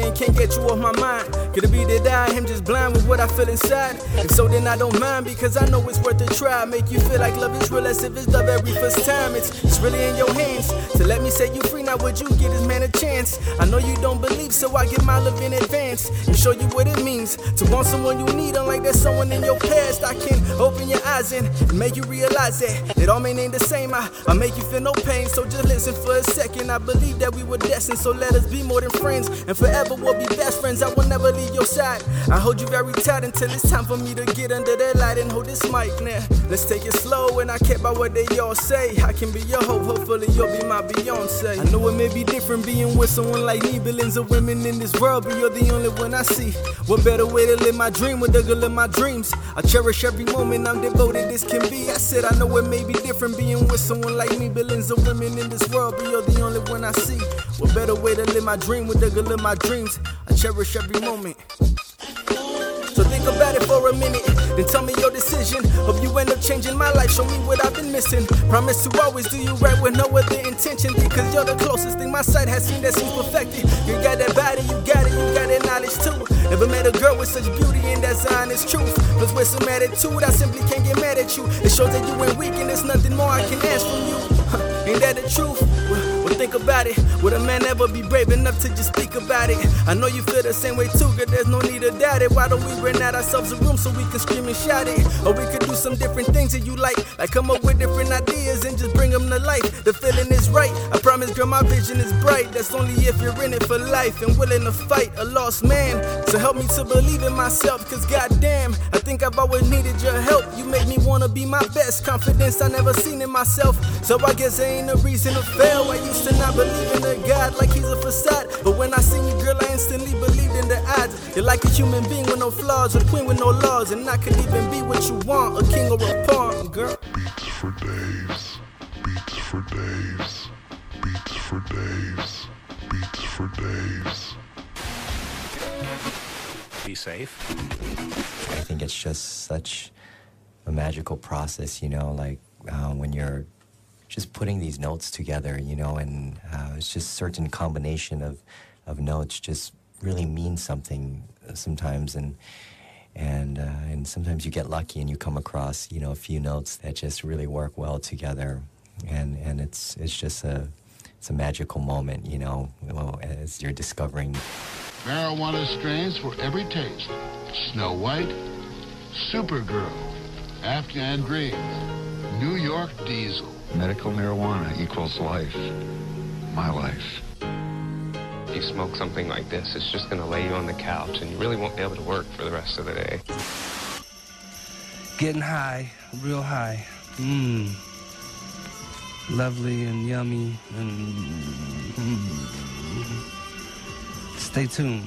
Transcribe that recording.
and can't get you off my mind. Could it be that I am just blind what I feel inside? If so, then I don't mind because I know it's worth a try. Make you feel like love is real as if it's love every first time. It's, it's really in your hands. So let me set you free, now would you give this man a chance? I know you don't believe, so I give my love in advance and show you what it means to want someone you need, unlike there's someone in your past. I can open your eyes and make you realize that it all may ain't the same. I, I make you feel no pain, so just listen for a second. I believe that we were destined, so let us be more than friends, and forever we'll be best friends. I will never leave your side. I hold you very tight until it's time for me to get under the light and hold this mic now. Let's take it slow, and I care about what they all say. I can be your hope, hopefully you'll be my Beyonce. I know it may be different being with someone like me, billions of women in this world, but you're the only one I see. What better way to live my dream with the girl of my dreams? I cherish every moment, I'm devoted as can be. I said I know it may be different being with someone like me, billions of women in this world, but you're the only one I see. What better way to live my dream with the girl of my dreams? I cherish every moment. About it for a minute, then tell me your decision. Hope you end up changing my life, show me what I've been missing. Promise to always do you right with no other intention, because you're the closest thing my sight has seen that seems perfected. You got that body, you got it, you got that knowledge too. Never met a girl with such beauty and that's honest truth. Plus with some attitude, I simply can't get mad at you. It shows that you ain't weak and there's nothing more I can ask from you. Ain't that the truth? Well, well, think about it. Would a man ever be brave enough to just speak about it? I know you feel the same way too, cause there's no need to doubt it. Why don't we rent out ourselves a room so we can scream and shout it? Or we could do some different things that you like, like come up with different ideas and just bring them to life. The feeling is right. I promise, girl, my vision is bright. That's only if you're in it for life and willing to fight a lost man. So help me to believe in myself, cause goddamn, I think I've always needed your help. You make me wanna be my best. Confidence I never seen in myself. So I guess there ain't a reason to fail. I used to not believe in a God like he's a facade. But when I seen you, girl, I instantly believed in the odds. You're like a human being with no flaws, a queen with no laws. And I could even be what you want, a king or a pawn, girl. Beats for days, beats for days, beats for days, beats for days. Be safe. I think it's just such a magical process, you know, like uh, when you're just putting these notes together, you know, and uh, it's just certain combination of, of notes just really means something sometimes, and and uh, and sometimes you get lucky and you come across, you know, a few notes that just really work well together, and and it's it's just a it's a magical moment, you know, as you're discovering. Marijuana strains for every taste. Snow White, Supergirl, Afghan Dreams, New York Diesel. Medical marijuana equals life. My life. If you smoke something like this, it's just going to lay you on the couch and you really won't be able to work for the rest of the day. Getting high, real high. Mmm. Lovely and yummy and. Mm. Stay tuned.